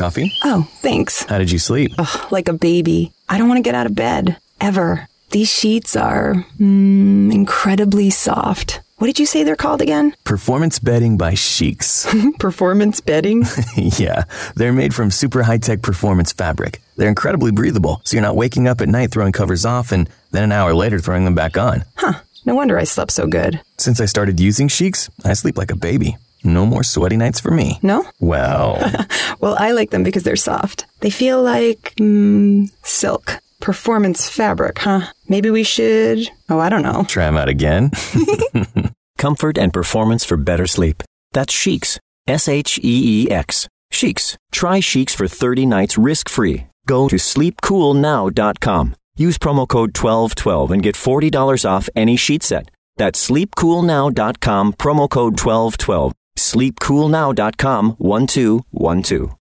Coffee? Oh, thanks. How did you sleep? Ugh, like a baby. I don't want to get out of bed. Ever. These sheets are mm, incredibly soft. What did you say they're called again? Performance bedding by Sheex. Performance bedding? yeah, they're made from super high tech performance fabric. They're incredibly breathable, so you're not waking up at night throwing covers off and then an hour later throwing them back on. Huh. No wonder I slept so good. Since I started using Sheex, I sleep like a baby. No more sweaty nights for me. No? Well, Well, I like them because they're soft. They feel like mm, silk. Performance fabric, huh? Maybe we should. Oh, I don't know. try them out again. Comfort and performance for better sleep. That's Sheex. S H E E X. Sheex. Try Sheex for 30 nights risk free. Go to sleepcoolnow.com. Use promo code 1212 and get $40 off any sheet set. That's sleepcoolnow.com, promo code 1212. Sleepcoolnow.com 1212.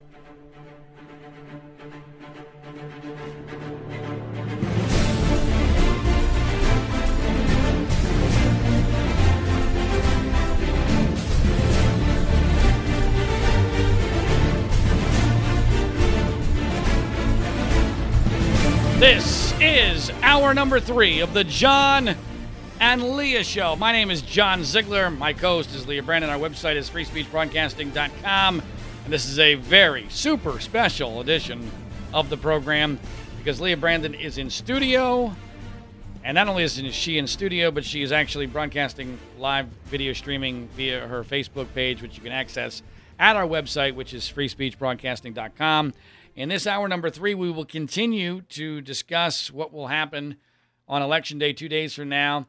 This is hour number three of the John and Leah Show. My name is John Ziegler. My co host is Leah Brandon. Our website is freespeechbroadcasting.com. And this is a very super special edition of the program because Leah Brandon is in studio. And not only is she in studio, but she is actually broadcasting live video streaming via her Facebook page, which you can access at our website, which is freespeechbroadcasting.com. In this hour number three, we will continue to discuss what will happen on Election Day two days from now.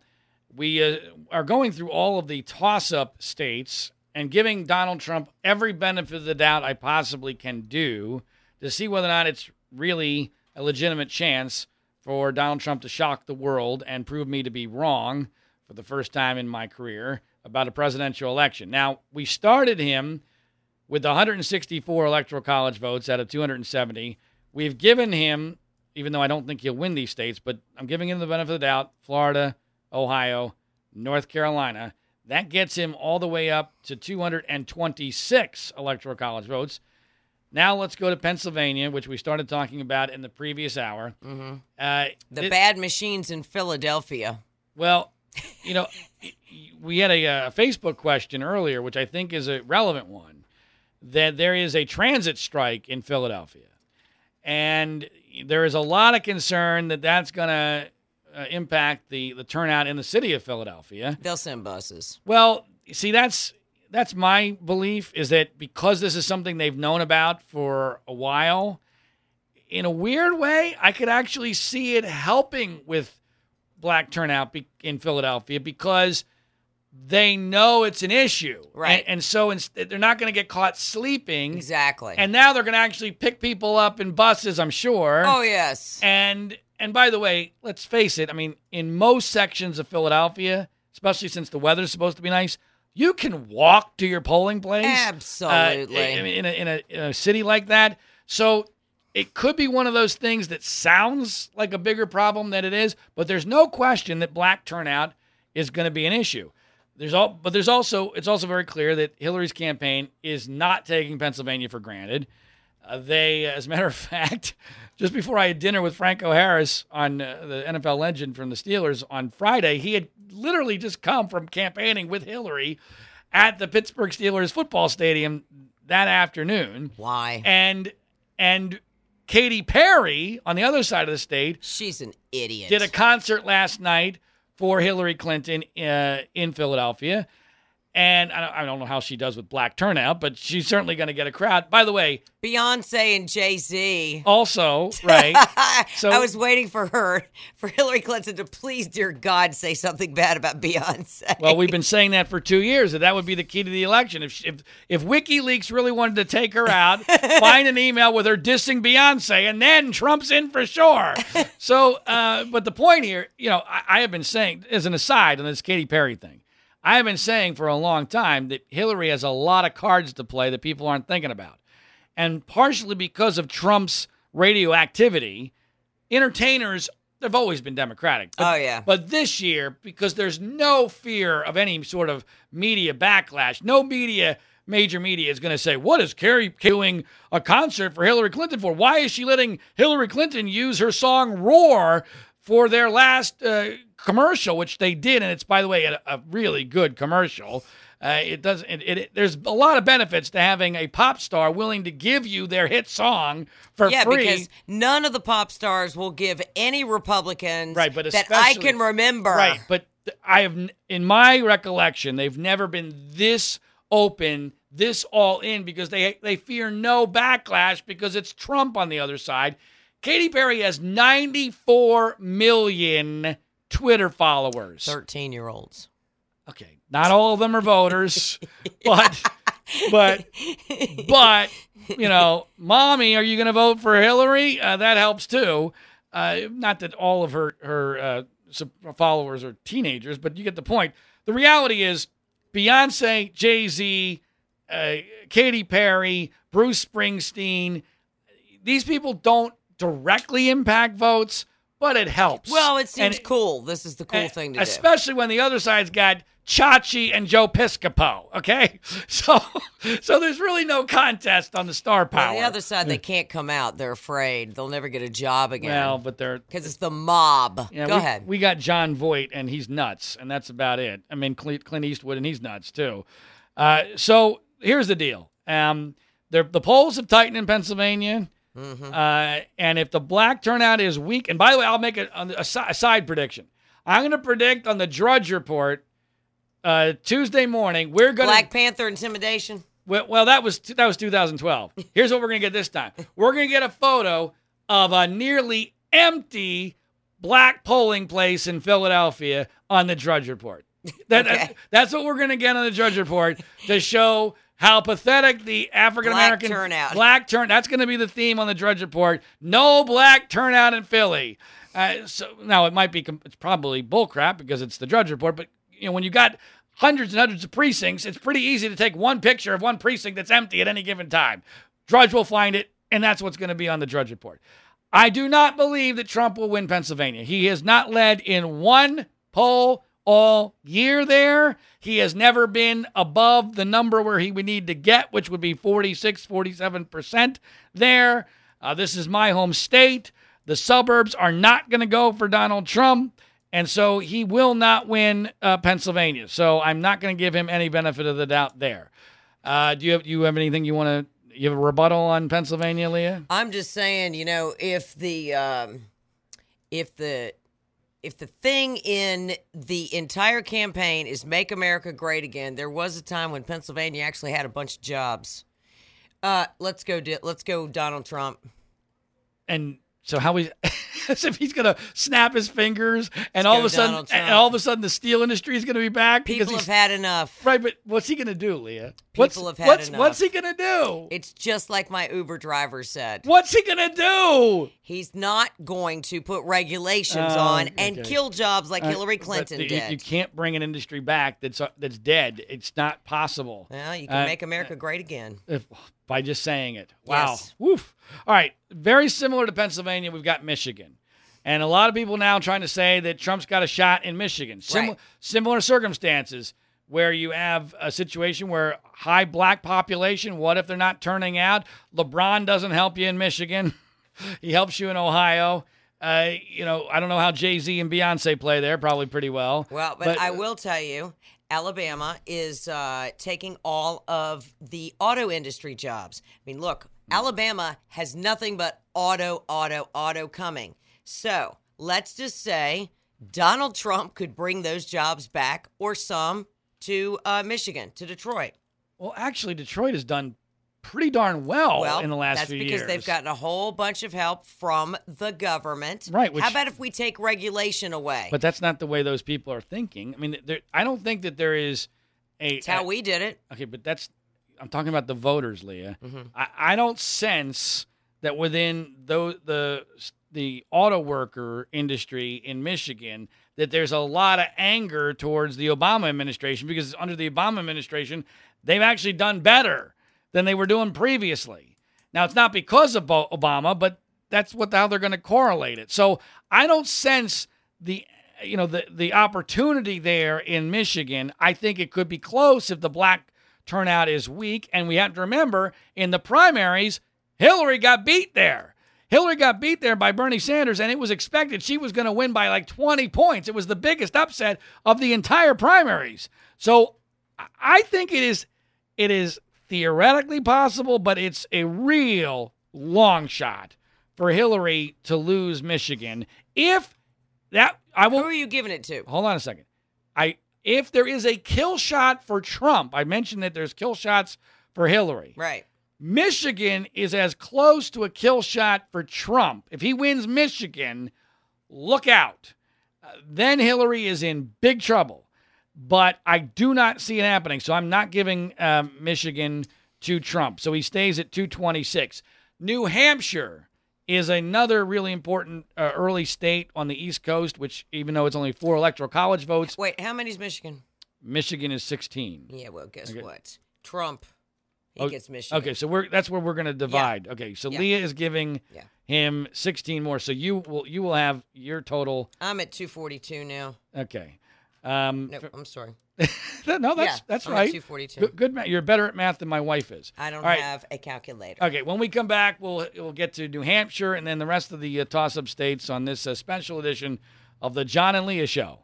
We uh, are going through all of the toss up states and giving Donald Trump every benefit of the doubt I possibly can do to see whether or not it's really a legitimate chance for Donald Trump to shock the world and prove me to be wrong for the first time in my career about a presidential election. Now, we started him with 164 electoral college votes out of 270. We've given him, even though I don't think he'll win these states, but I'm giving him the benefit of the doubt Florida, Ohio, North Carolina. That gets him all the way up to 226 electoral college votes. Now let's go to Pennsylvania, which we started talking about in the previous hour. Mm-hmm. Uh, The bad machines in Philadelphia. well, you know, we had a, uh Facebook question earlier, which I think is a relevant one, that there is a transit strike in Philadelphia. And there is a lot of concern that that's going to uh, impact the, the turnout in the city of Philadelphia. They'll send buses. Well, see, that's that's my belief is that because this is something they've known about for a while, in a weird way, I could actually see it helping with black turnout be- in Philadelphia because they know it's an issue, Right. And, and so instead, they're not going to get caught sleeping, Exactly. and now they're going to actually pick people up in buses. I'm sure. oh yes. And and by the way, let's face it. I mean, in most sections of Philadelphia, especially since the weather's supposed to be nice, you can walk to your polling place. Uh, Absolutely. I mean, in, a, in, a, in a city like that, so it could be one of those things that sounds like a bigger problem than it is. But there's no question that black turnout is going to be an issue. There's all, but there's also it's also very clear that Hillary's campaign is not taking Pennsylvania for granted. Uh, they, as a matter of fact, just before I had dinner with Franco Harris on uh, the NFL legend from the Steelers on Friday, he had literally just come from campaigning with Hillary at the Pittsburgh Steelers football stadium that afternoon. Why? And and Katy Perry on the other side of the state She's an idiot. did a concert last night for Hillary Clinton uh, in Philadelphia. And I don't, I don't know how she does with black turnout, but she's certainly going to get a crowd. By the way, Beyonce and Jay Z. also, right? So- I was waiting for her, for Hillary Clinton to please, dear God, say something bad about Beyonce. Well, we've been saying that for two years that that would be the key to the election. If if if WikiLeaks really wanted to take her out, find an email with her dissing Beyonce, and then Trump's in for sure. So, uh, but the point here, you know, I, I have been saying as an aside on this Katy Perry thing, I have been saying for a long time that Hillary has a lot of cards to play that people aren't thinking about, and partially because of Trump's radioactivity, entertainers. They've always been Democratic. But Oh, yeah. but this year, because there's no fear of any sort of media backlash, no media major media is going to say, "What is Carrie doing a concert for Hillary Clinton for? Why is she letting Hillary Clinton use her song Roar for their last uh, commercial, which they did, and it's by the way a, a really good commercial." Uh, it does. It, it, there's a lot of benefits to having a pop star willing to give you their hit song for yeah, free. because none of the pop stars will give any Republicans Right, but that I can remember. Right, but I have, in my recollection, they've never been this open, this all in, because they they fear no backlash because it's Trump on the other side. Katy Perry has 94 million Twitter followers. 13 year olds. Okay, not all of them are voters, but but but you know, mommy, are you going to vote for Hillary? Uh, that helps too. Uh, not that all of her her uh, followers are teenagers, but you get the point. The reality is, Beyonce, Jay Z, uh, Katy Perry, Bruce Springsteen. These people don't directly impact votes, but it helps. Well, it seems And- cool. This is the cool and thing to do. especially when the other side's got Chachi and Joe Piscopo. Okay, so so there's really no contest on the star power. On the other side, they can't come out. They're afraid they'll never get a job again. well, but they're because it's the mob. yeah, Go we, ahead. We got Jon Voight, and he's nuts, and that's about it. I mean, Clint, Clint Eastwood, and he's nuts too. Uh, so here's the deal: um, the polls have tightened in Pennsylvania. Mm-hmm. Uh, and if the black turnout is weak, and by the way, I'll make a, a, a side prediction. I'm going to predict on the Drudge Report uh, Tuesday morning. We're going to Black Panther intimidation. well, well, that was that was 2012. Here's what we're going to get this time. We're going to get a photo of a nearly empty black polling place in Philadelphia on the Drudge Report. That, Okay. that's, that's what we're going to get on the Drudge Report to show how pathetic the African American Black turnout. black turn. That's going to be the theme on the Drudge Report. No black turnout in Philly. Uh, so now it might be it's probably bullcrap because it's the Drudge Report, but you know when you got hundreds and hundreds of precincts, it's pretty easy to take one picture of one precinct that's empty at any given time. Drudge will find it, and that's what's going to be on the Drudge Report. I do not believe that Trump will win Pennsylvania. He has not led in one poll all year there. He has never been above the number where he would need to get, which would be 46, 47% there. Uh, this is my home state. The suburbs are not going to go for Donald Trump. And so he will not win uh, Pennsylvania. So I'm not going to give him any benefit of the doubt there. Uh, do you have, you have anything you want to, you have a rebuttal on Pennsylvania, Leah? I'm just saying, you know, if the um, if the if the thing in the entire campaign is "Make America Great Again," there was a time when Pennsylvania actually had a bunch of jobs. Uh, let's go. Let's go, Donald Trump. and so how we as if he's gonna snap his fingers and Let's all of a sudden and all of a sudden the steel industry is gonna be back People have had enough. right but what's he gonna do leah what's, People have had what's, enough. what's he gonna do It's just like my Uber driver said. what's he gonna do He's not going to put regulations Oh, on and kill jobs like Uh, Hillary Clinton did. you can't bring an industry back that's uh, that's dead it's not possible well, you can Uh, make America great again. if, by just saying it. Wow. Yes. Woof. All right. Very similar to Pennsylvania, we've got Michigan. And a lot of people now trying to say that Trump's got a shot in Michigan. Sim- Right. Similar circumstances where you have a situation where high black population, what if they're not turning out? LeBron doesn't help you in Michigan. he helps you in Ohio. Uh, you know, I don't know how Jay Z and Beyonce play there. Probably pretty well. Well, but, I will tell you, Alabama is uh, taking all of the auto industry jobs. I mean, look, Alabama has nothing but auto, auto, auto coming. So let's just say Donald Trump could bring those jobs back or some to uh, Michigan, to Detroit. Well, actually, Detroit has done pretty darn well, well, in the last few years. that's because they've gotten a whole bunch of help from the government. Right, which- How about if we take regulation away? But that's not the way those people are thinking. I mean, there, I don't think that there is a. That's how we did it. okay, but that's. I'm talking about the voters, Leah. Mm-hmm. I, I don't sense that within those the the auto worker industry in Michigan that there's a lot of anger towards the Obama administration because under the Obama administration they've actually done better than they were doing previously. Now it's not because of Obama, but that's what how they're going to correlate it. So I don't sense the you know the the opportunity there in Michigan. I think it could be close if the black turnout is weak. And we have to remember in the primaries, Hillary got beat there. Hillary got beat there by Bernie Sanders, and it was expected she was going to win by like 20 points. It was the biggest upset of the entire primaries. So I think it is it is theoretically possible, but it's a real long shot for Hillary to lose Michigan. If that I will Who are you giving it to? hold on a second. I if there is a kill shot for Trump, I mentioned that there's kill shots for Hillary. Right. Michigan is as close to a kill shot for Trump. If he wins Michigan, look out. Uh, then Hillary is in big trouble. But I do not see it happening. So I'm not giving um, Michigan to Trump. So he stays at 226. New Hampshire is another really important uh, early state on the East Coast, which, even though it's only four electoral college votes, Wait, how many's Michigan? Michigan is 16. Yeah, well, guess Okay. what? Trump. He Oh, gets Michigan. Okay, so we're that's where we're going to divide. Okay, so Yeah. Leah is giving Yeah. him 16 more. So you will you will have your total. I'm at 242 now. Okay. Um, No, I'm sorry. no, that's Yeah, that's I'm right. 242. Good, good math. You're better at math than my wife is. I don't right. have a calculator. Okay, when we come back, we'll we'll get to New Hampshire and then the rest of the uh, toss-up states on this uh, special edition of the John and Leah Show.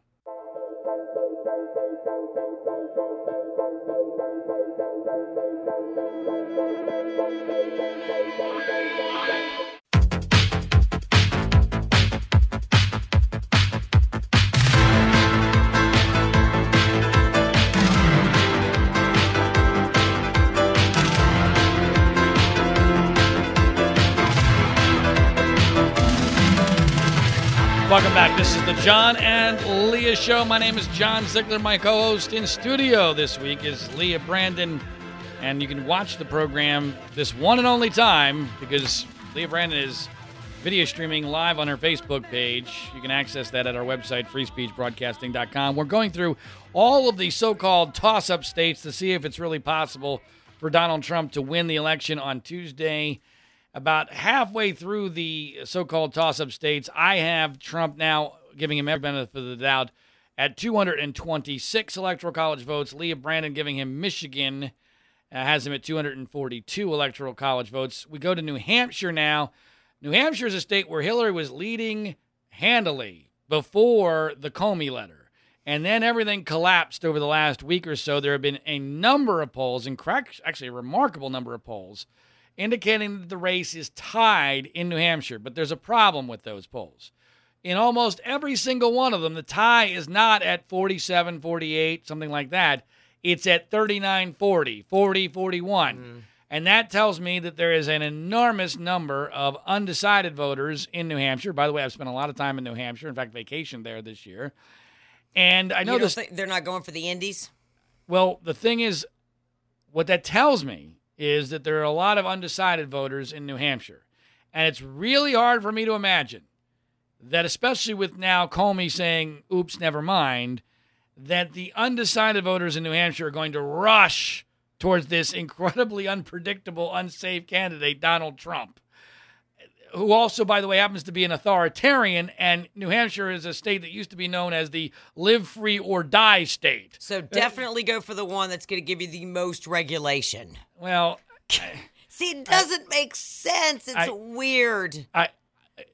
Welcome back. This is the John and Leah Show. My name is John Ziegler. My co host in studio this week is Leah Brandon. And you can watch the program this one and only time because Leah Brandon is video streaming live on her Facebook page. You can access that at our website, freespeechbroadcasting.com. We're going through all of the so called toss up states to see if it's really possible for Donald Trump to win the election on Tuesday about halfway through the so-called toss-up states, I have Trump now giving him every benefit of the doubt at 226 electoral college votes. Leah Brandon giving him Michigan uh, has him at 242 electoral college votes. We go to New Hampshire now. New Hampshire is a state where Hillary was leading handily before the Comey letter. And then everything collapsed over the last week or so. There have been a number of polls, and actually a remarkable number of polls, indicating that the race is tied in New Hampshire. But there's a problem with those polls. In almost every single one of them, the tie is not at 47, 48, something like that. It's at 39, 40, 40, 41. Mm. And that tells me that there is an enormous number of undecided voters in New Hampshire. By the way, I've spent a lot of time in New Hampshire, in fact, vacationed there this year. And I know this. they're not going for the Indies? Well, the thing is, what that tells me is that there are a lot of undecided voters in New Hampshire. And it's really hard for me to imagine that, especially with now Comey saying, oops, never mind, that the undecided voters in New Hampshire are going to rush towards this incredibly unpredictable, unsafe candidate, Donald Trump, who also, by the way, happens to be an authoritarian. And New Hampshire is a state that used to be known as the live free or die state. So definitely go for the one that's going to give you the most regulation. Well, See, it doesn't make sense. It's I- weird. I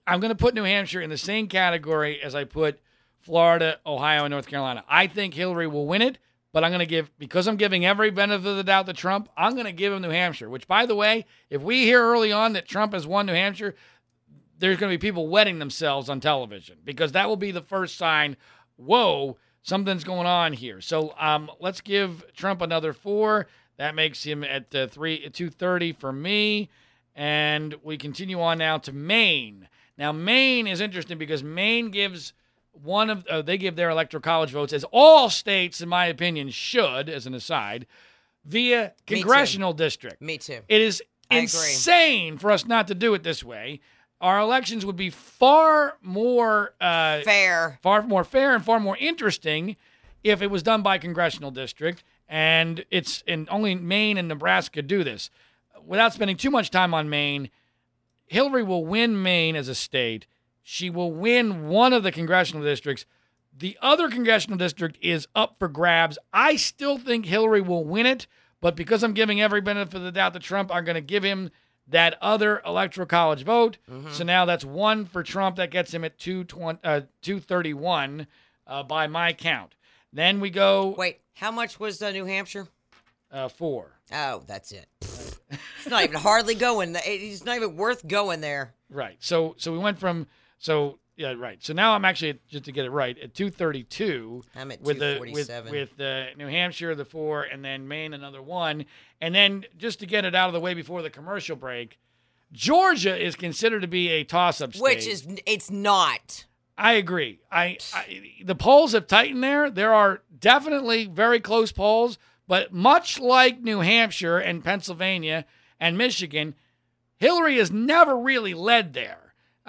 I'm going to put New Hampshire in the same category as I put Florida, Ohio, and North Carolina. I think Hillary will win it, but I'm going to give because I'm giving every benefit of the doubt to Trump. I'm going to give him New Hampshire. Which, by the way, if we hear early on that Trump has won New Hampshire, there's going to be people wetting themselves on television because that will be the first sign. Whoa, something's going on here. So um, let's give Trump another four. That makes him at uh, three two thirty for me. And we continue on now to Maine. Now Maine is interesting because Maine gives one of uh, they give their electoral college votes as all states, in my opinion, should, as an aside, via congressional district. Me too. It is I agree. insane for us not to do it this way. Our elections would be far more uh, Fair. far more fair and far more interesting if it was done by congressional district. And it's and only Maine and Nebraska do this. Without spending too much time on Maine, Hillary will win Maine as a state. She will win one of the congressional districts. The other congressional district is up for grabs. I still think Hillary will win it, But because I'm giving every benefit of the doubt to Trump, I'm going to give him that other electoral college vote. So now that's one for Trump. That gets him at 220, uh, 231 uh, by my count. Then we go Wait, how much was uh, New Hampshire? uh, four. Oh, that's it. it's not even hardly going. It's not even worth going there. Right. So so we went from so yeah right. So now I'm actually at- just to get it right at 232. I'm at with the with 247. with the New Hampshire the four and then Maine another one and then just to get it out of the way before the commercial break, Georgia is considered to be a toss-up state. Which is, it's not. I agree. I, I the polls have tightened there. There are definitely very close polls, but much like New Hampshire and Pennsylvania and Michigan, Hillary has never really led there.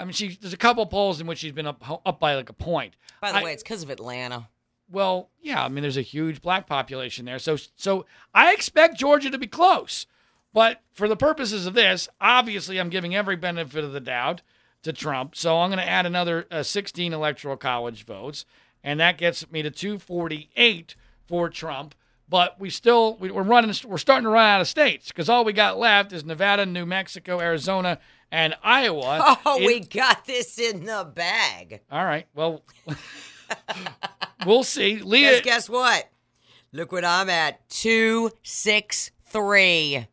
I mean, she there's a couple polls in which she's been up up by like a point. By the I- way, it's because of Atlanta. Well, yeah, I mean, there's a huge black population there, so so I expect Georgia to be close. But for the purposes of this, obviously, I'm giving every benefit of the doubt to Trump. So I'm going to add another uh, 16 electoral college votes, and that gets me to 248 for Trump. But we still we, we're running we're starting to run out of states because all we got left is Nevada, New Mexico, Arizona, and Iowa. Oh, It- we got this in the bag. all right. Well, we'll see. Leah, Guess, guess what? Look what I'm at. 263. All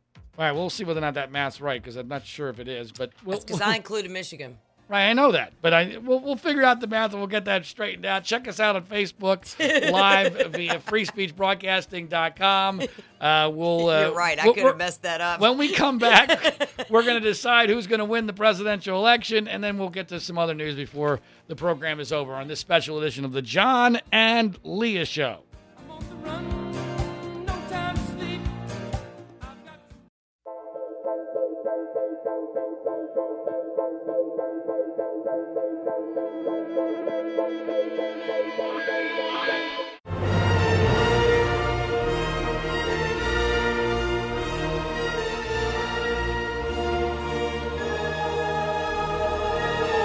right, we'll see whether or not that math's right because I'm not sure if it is. But we'll, Because I included Michigan. Right, I know that, but I we'll, we'll figure out the math and we'll get that straightened out. Check us out on Facebook live via freespeechbroadcasting.com. Uh, we'll. Uh, You're right. I we'll- could we're- have messed that up. When we come back, we're going to decide who's going to win the presidential election, and then we'll get to some other news before the program is over on this special edition of the John and Leah Show.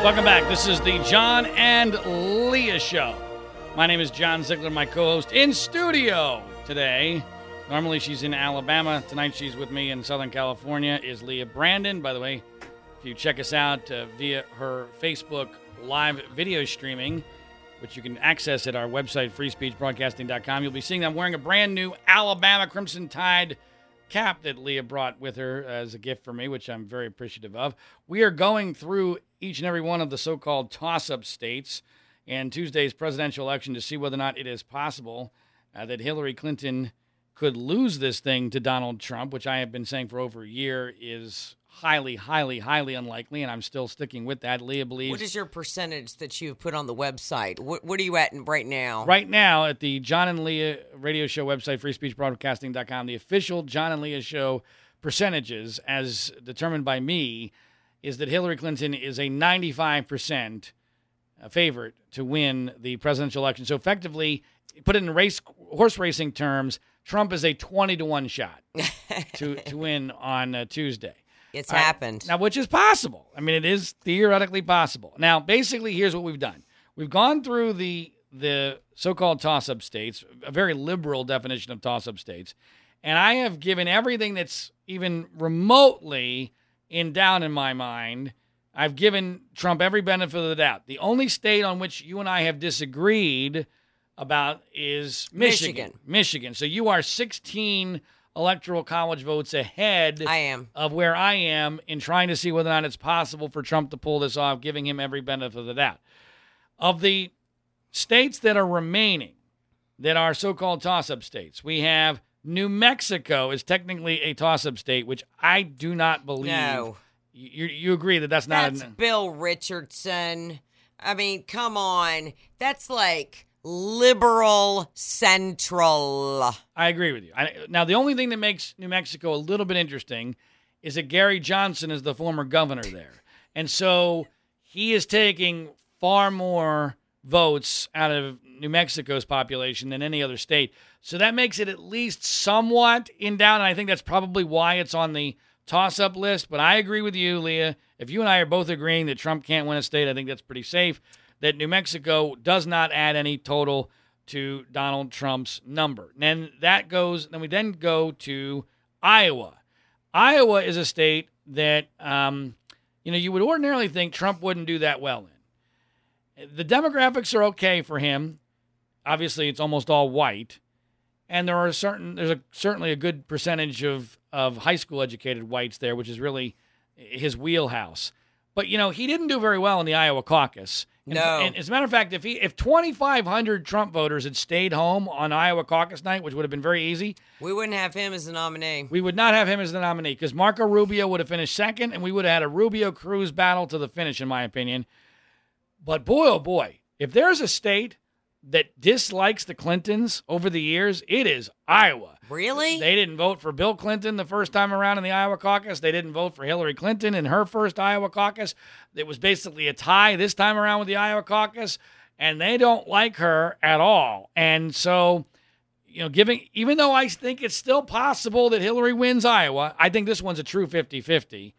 Welcome back. This is the John and Leah Show. My name is John Ziegler, my co host in studio today. Normally she's in Alabama. Tonight she's with me in Southern California. Is Leah Brandon. By the way, if you check us out uh, via her Facebook live video streaming, which you can access at our website, freespeechbroadcasting.com, you'll be seeing that I'm wearing a brand new Alabama Crimson Tide cap that Leah brought with her as a gift for me, which I'm very appreciative of. We are going through each and every one of the so called toss up states and Tuesday's presidential election to see whether or not it is possible uh, that Hillary Clinton could lose this thing to Donald Trump, which I have been saying for over a year is highly, highly, highly unlikely, and I'm still sticking with that. Leah believes. What is your percentage that you've put on the website? What, what are you at right now? Right now, at the John and Leah radio show website, freespeechbroadcasting.com, the official John and Leah show percentages, as determined by me, is that Hillary Clinton is a 95% favorite to win the presidential election. So effectively, put it in race horse racing terms, Trump is a 20 to 1 shot to, to win on uh, Tuesday. It's All right. happened. Now, which is possible. I mean, it is theoretically possible. Now, basically, here's what we've done. We've gone through the the so-called toss-up states, a very liberal definition of toss-up states, and I have given everything that's even remotely in doubt in my mind. I've given Trump every benefit of the doubt. The only state on which you and I have disagreed about is Michigan. Michigan. Michigan. So you are 16 electoral college votes ahead I am. of where I am in trying to see whether or not it's possible for Trump to pull this off, giving him every benefit of the doubt. Of the states that are remaining, that are so called toss up states, we have New Mexico is technically a toss up state, which I do not believe. No. You, you agree that that's not That's a. Bill Richardson. I mean, come on. That's like liberal central. I agree with you. I, now, the only thing that makes New Mexico a little bit interesting is that Gary Johnson is the former governor there. And so he is taking far more votes out of New Mexico's population than any other state. So that makes it at least somewhat in doubt. And I think that's probably why it's on the toss up list. But I agree with you, Leah. If you and I are both agreeing that Trump can't win a state, I think that's pretty safe. That New Mexico does not add any total to Donald Trump's number. And then that goes, then we then go to Iowa. Iowa is a state that, um, you know, you would ordinarily think Trump wouldn't do that well in. The demographics are okay for him. Obviously, it's almost all white, and there are certain there's a certainly a good percentage of of high school educated whites there, which is really his wheelhouse. But you know, he didn't do very well in the Iowa caucus. And, No. and as a matter of fact, if he if 2,500 Trump voters had stayed home on Iowa caucus night, which would have been very easy, We wouldn't have him as the nominee. we would not have him as the nominee because Marco Rubio would have finished second, and we would have had a Rubio Cruz battle to the finish, in my opinion. But boy, oh boy, if there's a state that dislikes the Clintons over the years, it is Iowa. Really? They didn't vote for Bill Clinton the first time around in the Iowa caucus. They didn't vote for Hillary Clinton in her first Iowa caucus. It was basically a tie this time around with the Iowa caucus, and they don't like her at all. And so, you know, giving even though I think it's still possible that Hillary wins Iowa, I think this one's a true 50-50.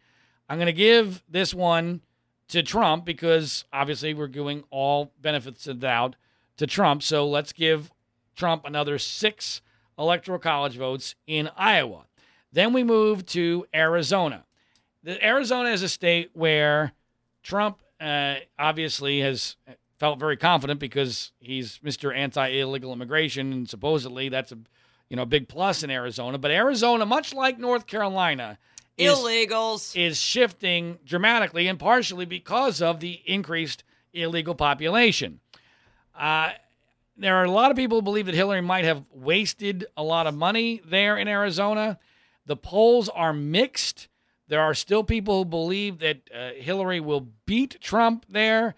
I'm going to give this one to Trump because obviously we're giving all benefits of doubt to Trump. So let's give Trump another six electoral college votes in Iowa. Then we move to Arizona. The Arizona is a state where Trump uh, obviously has felt very confident because he's Mr. Anti-illegal immigration, and supposedly that's a you know a big plus in Arizona. But Arizona, much like North Carolina, is Illegals. is shifting dramatically and partially because of the increased illegal population. Uh, there are a lot of people who believe that Hillary might have wasted a lot of money there in Arizona. The polls are mixed. There are still people who believe that uh, Hillary will beat Trump there.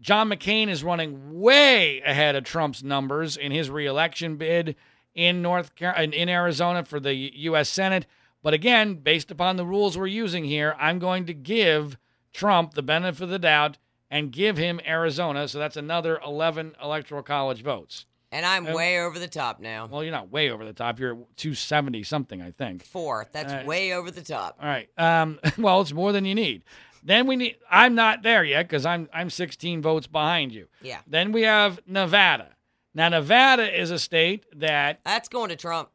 John McCain is running way ahead of Trump's numbers in his reelection bid in North Car- in in Arizona for the U.S. Senate. But again, based upon the rules we're using here, I'm going to give Trump the benefit of the doubt and give him Arizona. So that's another 11 electoral college votes. And I'm way over the top now. Well, you're not way over the top. You're at 270 something, I think. Four. That's Uh, way over the top. All right. Um, well, it's more than you need. Then we need. I'm not there yet because I'm I'm 16 votes behind you. Yeah. Then we have Nevada. Now Nevada is a state that That's going to Trump.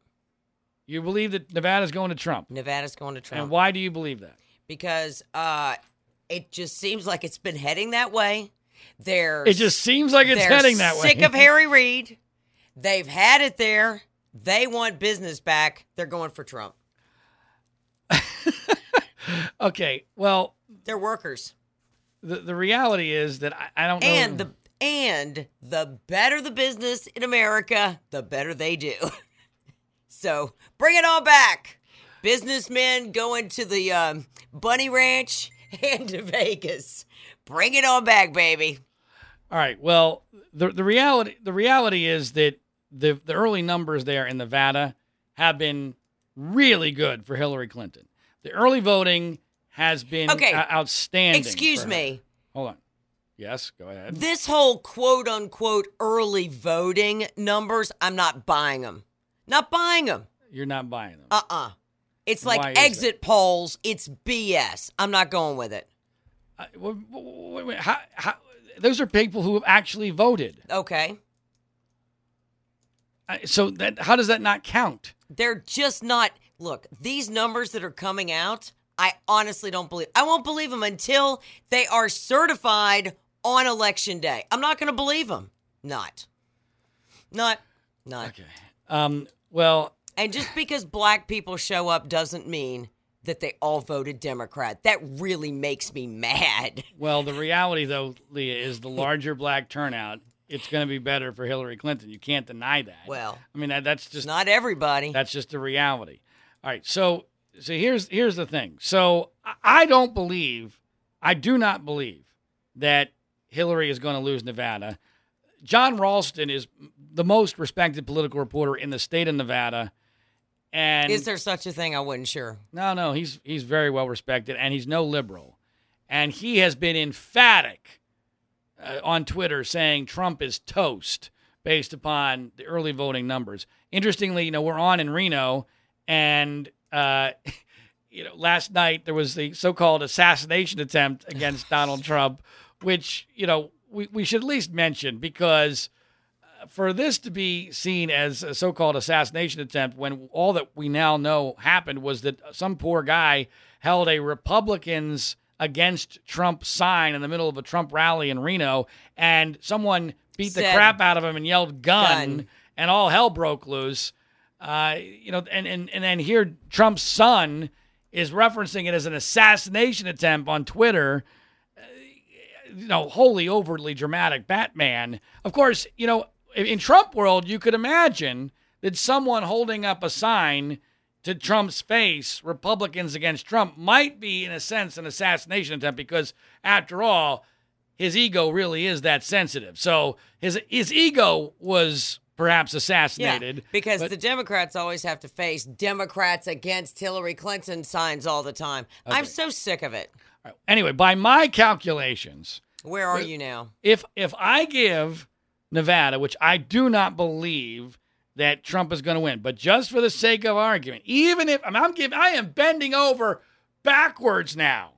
you believe that Nevada's going to Trump. Nevada's going to Trump. And why do you believe that? Because uh, it just seems like it's been heading that way. They're It just seems like it's heading that way. Sick of Harry Reid. They've had it there. They want business back. They're going for Trump. okay. Well, They're workers. the the reality is that I, I don't know. And the and the better the business in America, the better they do. so bring it all back. Businessmen going to the um, Bunny Ranch and to Vegas. Bring it on back, baby. All right. Well, the the reality the reality is that the the early numbers there in Nevada have been really good for Hillary Clinton. The early voting has been Okay. uh, outstanding. Excuse me. Hold on. Yes, go ahead. This whole quote unquote early voting numbers, I'm not buying them. Not buying them. You're not buying them. Uh uh It's like is exit polls. It's BS. I'm not going with it. Uh, wait, wait, wait, how, how, those are people who have actually voted. Okay. Uh, So that how does that not count? They're just not. Look, these numbers that are coming out, I honestly don't believe. I won't believe them until they are certified on election day. I'm not going to believe them. Not. Not. Not. Okay. Um, well, And just because black people show up doesn't mean that they all voted Democrat. That really makes me mad. Well, the reality, though, Leah, is the larger black turnout, it's going to be better for Hillary Clinton. You can't deny that. Well, I mean, that, that's just not everybody. that's just the reality. All right, so so here's here's the thing. So I- I don't believe, I do not believe that Hillary is going to lose Nevada. Jon Ralston is the most respected political reporter in the state of Nevada, and Is there such a thing? I wasn't sure. no, no, he's he's very well respected, and he's no liberal, and he has been emphatic uh, on Twitter saying Trump is toast based upon the early voting numbers. Interestingly, you know, we're on in Reno, and uh, you know, last night there was the so-called assassination attempt against Donald Trump, which you know we we should at least mention because for this to be seen as a so-called assassination attempt, when all that we now know happened was that some poor guy held a Republicans against Trump sign in the middle of a Trump rally in Reno, and someone beat the crap out of him and yelled "gun,", "Gun." and all hell broke loose. Uh, you know, and, and and then here Trump's son is referencing it as an assassination attempt on Twitter you know, wholly overly dramatic Batman. Of course, you know, in Trump world, you could imagine that someone holding up a sign to Trump's face, Republicans against Trump, might be, in a sense, an assassination attempt because, after all, his ego really is that sensitive. So his his ego was perhaps assassinated. because but- the Democrats always have to face Democrats against Hillary Clinton signs all the time. I'm so sick of it. anyway, by my calculations, Where are you now? if if I give Nevada, which I do not believe that Trump is going to win, but just for the sake of argument, even if I'm, I'm giving, I am bending over backwards now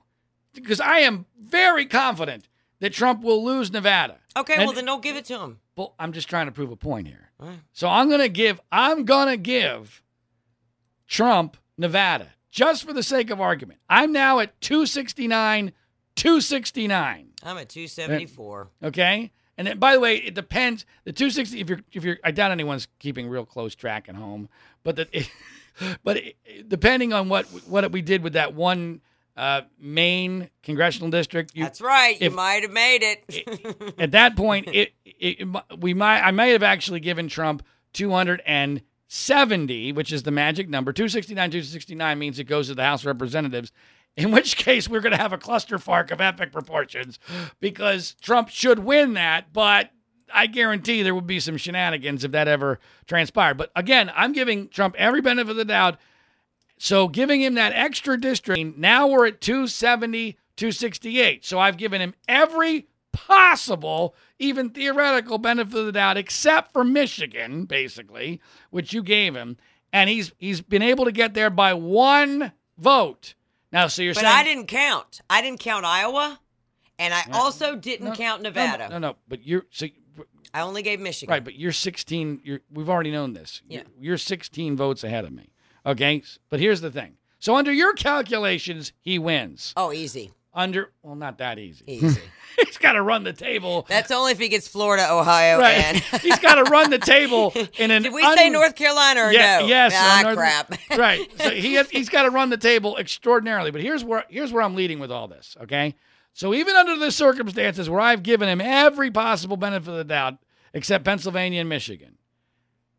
because I am very confident that Trump will lose Nevada. Okay, And- well then don't give it to him. Well, I'm just trying to prove a point here. Right. So I'm going to give I'm going to give Trump Nevada just for the sake of argument. I'm now at 269 269. I'm at 274. Okay. And then, by the way, it depends. The 260. If you're, if you're, I doubt anyone's keeping real close track at home. But the, but it, depending on what what we did with that one uh, Maine congressional district, you, That's right. if- you might have made it. at that point, it, it, we might I might have actually given Trump 270, which is the magic number. 269, 269 means it goes to the House of Representatives. In which case, we're going to have a clusterfuck of epic proportions because Trump should win that, but I guarantee there would be some shenanigans if that ever transpired. But again, I'm giving Trump every benefit of the doubt. So giving him that extra district, now we're at 270, 268. So I've given him every possible, even theoretical benefit of the doubt, except for Michigan, basically, which you gave him. And he's he's been able to get there by one vote. Now, so you're but saying I didn't count. I didn't count Iowa, and I also didn't count No, Nevada. No, no, but you're so I only gave Michigan. Right, but you're 16. You're, we've already known this. Yeah. You're, you're 16 votes ahead of me. Okay, but here's the thing. So under your calculations, he wins. Oh, easy, Under well, not that easy. easy. He's got to run the table. That's only if he gets Florida, Ohio, right. and. He's got to run the table in an. Did we say North Carolina or Yeah, no? yes. Ah, North- crap. right. So he has, he's got to run the table extraordinarily. But here's where here's where I'm leading with all this. Okay. So even under the circumstances where I've given him every possible benefit of the doubt, except Pennsylvania and Michigan,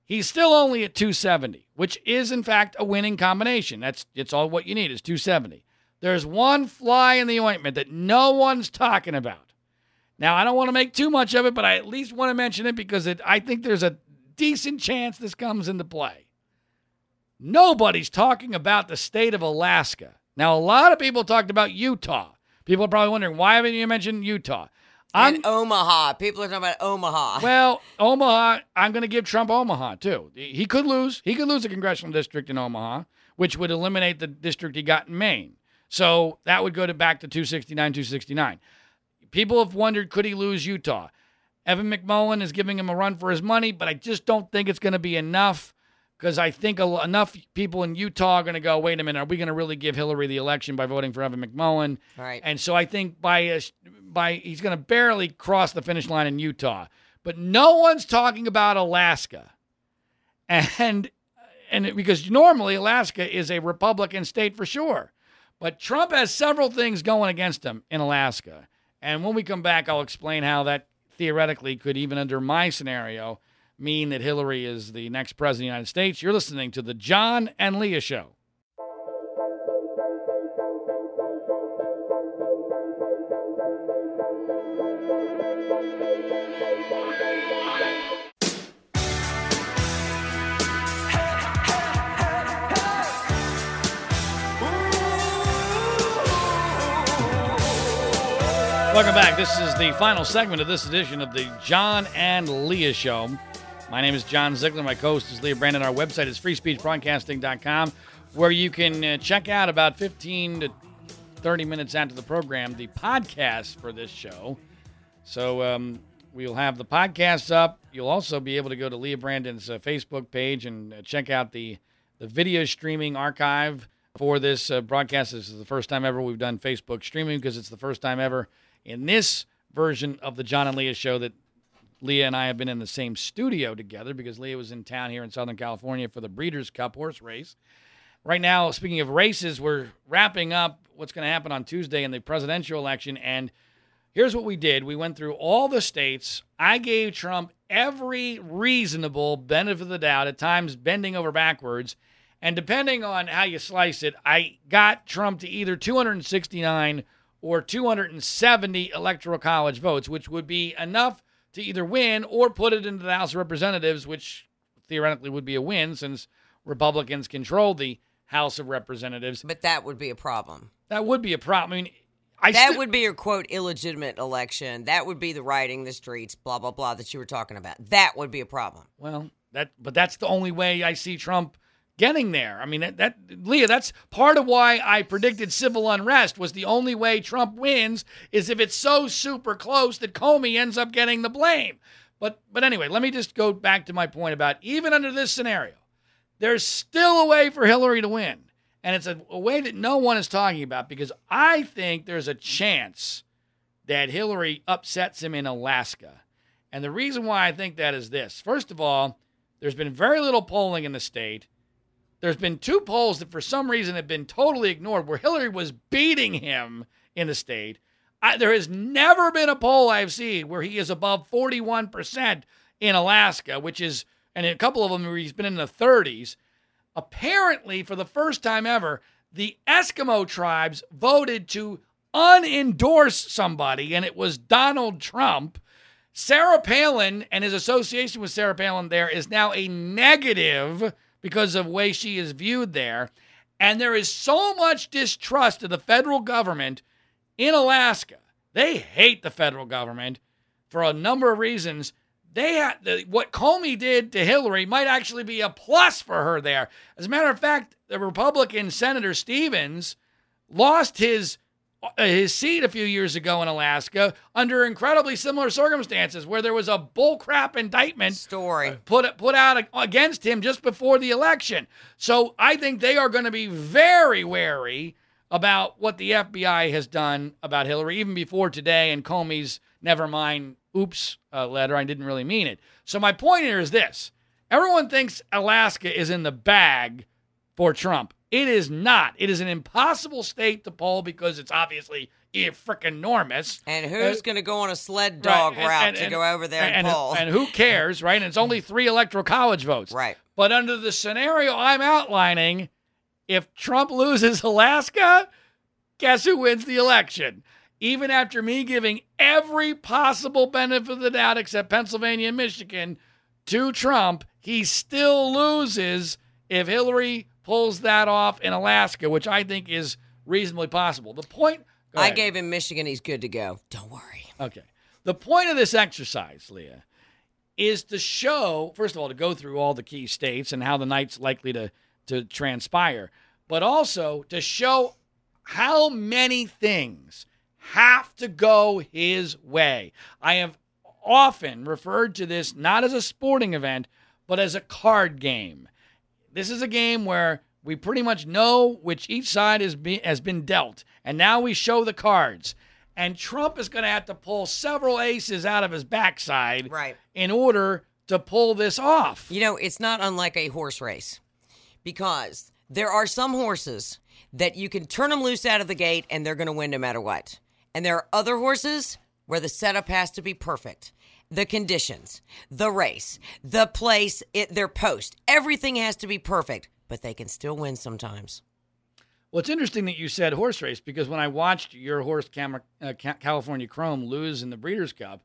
he's still only at 270, which is in fact a winning combination. That's it's all what you need is 270. There's one fly in the ointment that no one's talking about. Now, I don't want to make too much of it, but I at least want to mention it because it, I think there's a decent chance this comes into play. Nobody's talking about the state of Alaska. Now, a lot of people talked about Utah. People are probably wondering, why haven't you mentioned Utah? I'm, and Omaha. People are talking about Omaha. well, Omaha, I'm going to give Trump Omaha too. He could lose. He could lose a congressional district in Omaha, which would eliminate the district he got in Maine. So that would go to back to 269, 269. People have wondered, could he lose Utah? Evan McMullin is giving him a run for his money, but I just don't think it's going to be enough because I think enough people in Utah are going to go, wait a minute, are we going to really give Hillary the election by voting for Evan McMullin? Right. And so I think by a, by he's going to barely cross the finish line in Utah, but no one's talking about Alaska, and and because normally Alaska is a Republican state for sure, but Trump has several things going against him in Alaska, and when we come back, I'll explain how that theoretically could even under my scenario mean that Hillary is the next president of the United States. You're listening to the John and Leah Show. Welcome back. This is the final segment of this edition of the John and Leah Show. My name is John Ziegler. My co-host is Leah Brandon. Our website is freespeechbroadcasting.com, where you can uh, check out about 15 to 30 minutes after the program the podcast for this show. So um, we'll have the podcast up. You'll also be able to go to Leah Brandon's uh, Facebook page and uh, check out the the video streaming archive for this uh, broadcast. This is the first time ever we've done Facebook streaming because it's the first time ever in this version of the John and Leah show that Leah and I have been in the same studio together because Leah was in town here in Southern California for the Breeders' Cup horse race. Right now, speaking of races, we're wrapping up what's going to happen on Tuesday in the presidential election. And here's what we did we went through all the states. I gave Trump every reasonable benefit of the doubt, at times bending over backwards. And depending on how you slice it, I got Trump to either 269 or 270 electoral college votes, which would be enough to either win or put it into the House of Representatives, which theoretically would be a win since Republicans control the House of Representatives. But that would be a problem. That would be a problem. I mean, I That sti- would be your quote illegitimate election. That would be the rioting the streets, blah blah blah that you were talking about. That would be a problem. Well, that but that's the only way I see Trump getting there. I mean, that, that Leah, that's part of why I predicted civil unrest was the only way Trump wins is if it's so super close that Comey ends up getting the blame. But but anyway, let me just go back to my point about even under this scenario, there's still a way for Hillary to win. And it's a, a way that no one is talking about because I think there's a chance that Hillary upsets him in Alaska. And the reason why I think that is this. First of all, there's been very little polling in the state. There's been two polls that for some reason have been totally ignored where Hillary was beating him in the state. I, there has never been a poll I've seen where he is above 41% in Alaska, which is, and a couple of them where he's been in the 30s. Apparently, for the first time ever, the Eskimo tribes voted to unendorse somebody, and it was Donald Trump. Sarah Palin and his association with Sarah Palin there is now a negative because of the way she is viewed there. And there is so much distrust of the federal government in Alaska. They hate the federal government for a number of reasons. They had the, what Comey did to Hillary might actually be a plus for her there. As a matter of fact, the Republican Senator Stevens lost his his seat a few years ago in Alaska under incredibly similar circumstances, where there was a bullcrap indictment Story. put put out against him just before the election. So I think they are going to be very wary about what the FBI has done about Hillary, even before today and Comey's never mind oops uh, letter. I didn't really mean it. So my point here is this: everyone thinks Alaska is in the bag for Trump. It is not. It is an impossible state to poll because it's obviously freaking enormous. And who's going to go on a sled dog Right, and- route and- to and- go over there and, and, poll? and who cares, right? And it's only three electoral college votes. Right. But under the scenario I'm outlining, if Trump loses Alaska, guess who wins the election? Even after me giving every possible benefit of the doubt except Pennsylvania and Michigan to Trump, he still loses if Hillary pulls that off in Alaska, which I think is reasonably possible. The point I gave him Michigan. He's good to go. Don't worry. Okay. The point of this exercise, Leah, is to show, first of all, to go through all the key states and how the night's likely to, to transpire, but also to show how many things have to go his way. I have often referred to this not as a sporting event, but as a card game. This is a game where we pretty much know which each side has been, has been dealt, and now we show the cards. And Trump is going to have to pull several aces out of his backside Right. in order to pull this off. You know, it's not unlike a horse race because there are some horses that you can turn them loose out of the gate and they're going to win no matter what. And there are other horses where the setup has to be perfect. The conditions, the race, the place, it, their post, everything has to be perfect, but they can still win sometimes. Well, it's interesting that you said horse race because when I watched your horse, uh, California Chrome, lose in the Breeders' Cup,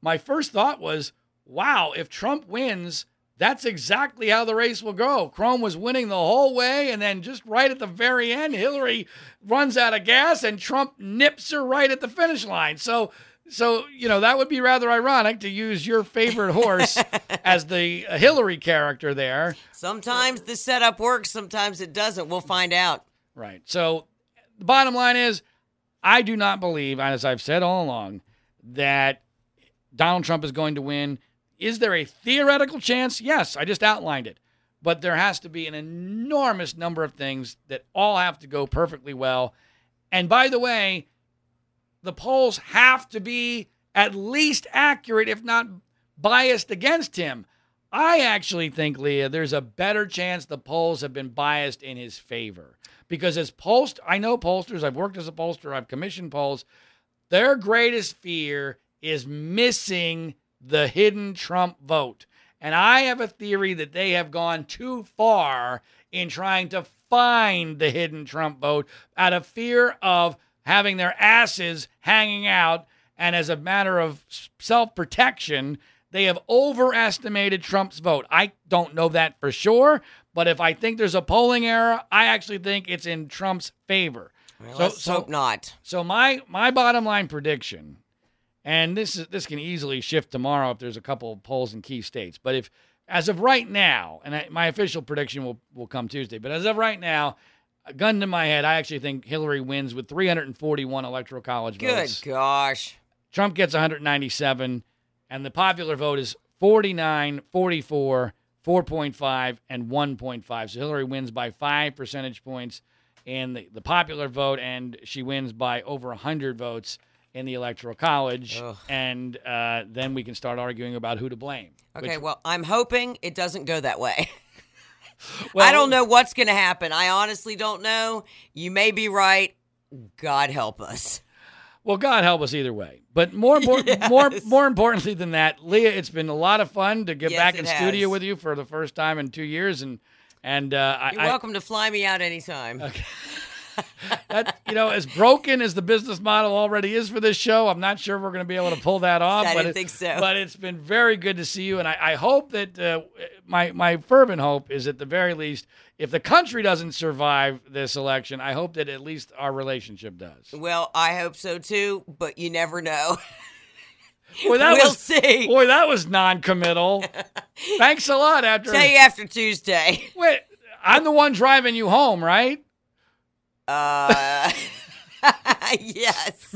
my first thought was, wow, if Trump wins, that's exactly how the race will go. Chrome was winning the whole way, and then just right at the very end, Hillary runs out of gas, and Trump nips her right at the finish line. So, so you know that would be rather ironic to use your favorite horse as the uh, Hillary character there. Sometimes the setup works, sometimes it doesn't. We'll find out. Right. So the bottom line is I do not believe, as I've said all along, that Donald Trump is going to win. Is there a theoretical chance? Yes, I just outlined it. But there has to be an enormous number of things that all have to go perfectly well. And by the way, the polls have to be at least accurate, if not biased against him. I actually think, Leah, there's a better chance the polls have been biased in his favor. Because as pollst, I know pollsters, I've worked as a pollster, I've commissioned polls. Their greatest fear is missing the hidden Trump vote. And I have a theory that they have gone too far in trying to find the hidden Trump vote out of fear of having their asses hanging out. And as a matter of self protection, they have overestimated Trump's vote. I don't know that for sure, but if I think there's a polling error, I actually think it's in Trump's favor. Well, So- let's so- hope not. So my my bottom line prediction, and this is this can easily shift tomorrow if there's a couple of polls in key states. But if as of right now, and I, my official prediction will will come Tuesday, but as of right now, a gun to my head, I actually think Hillary wins with 341 electoral college Good votes. Good gosh. Trump gets 197, and the popular vote is 49, 44, 4.5, and 1.5. So Hillary wins by five percentage points in the, the popular vote, and she wins by over 100 votes in the electoral college. Ugh. And uh, then we can start arguing about who to blame. Okay, which- well, I'm hoping it doesn't go that way. well, I don't know what's going to happen. I honestly don't know. You may be right. God help us. Well, God help us either way. But more important, more Yes. more importantly than that, Leah, it's been a lot of fun to get Yes, back in studio with you for the first time in two years, and and uh, You're I- welcome to fly me out anytime. That you know as broken as the business model already is for this show i'm not sure we're going to be able to pull that off I but it- think so. but it's been very good to see you and i, I hope that uh, my my fervent hope is at the very least if the country doesn't survive this election i hope that at least our relationship does Well, I hope so too, but you never know. boy that we'll was see. boy that was non-committal thanks a lot after you after Tuesday. wait i'm the one driving you home right Uh, yes.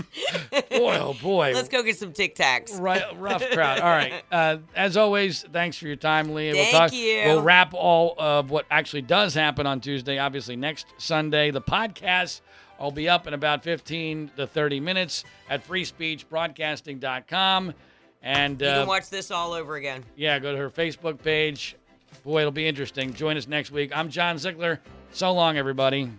boy oh boy Let's go get some Tic Tacs. Right, rough crowd. All right. Uh, as always, thanks for your time, Leah. Thank we'll talk. you. We'll wrap all of what actually does happen on Tuesday. Obviously, next Sunday, the podcast will be up in about 15 to 30 minutes at freespeechbroadcasting.com. And You can uh, watch this all over again. yeah, go to her Facebook page. Boy, it'll be interesting. Join us next week. I'm John Ziegler. So long, everybody.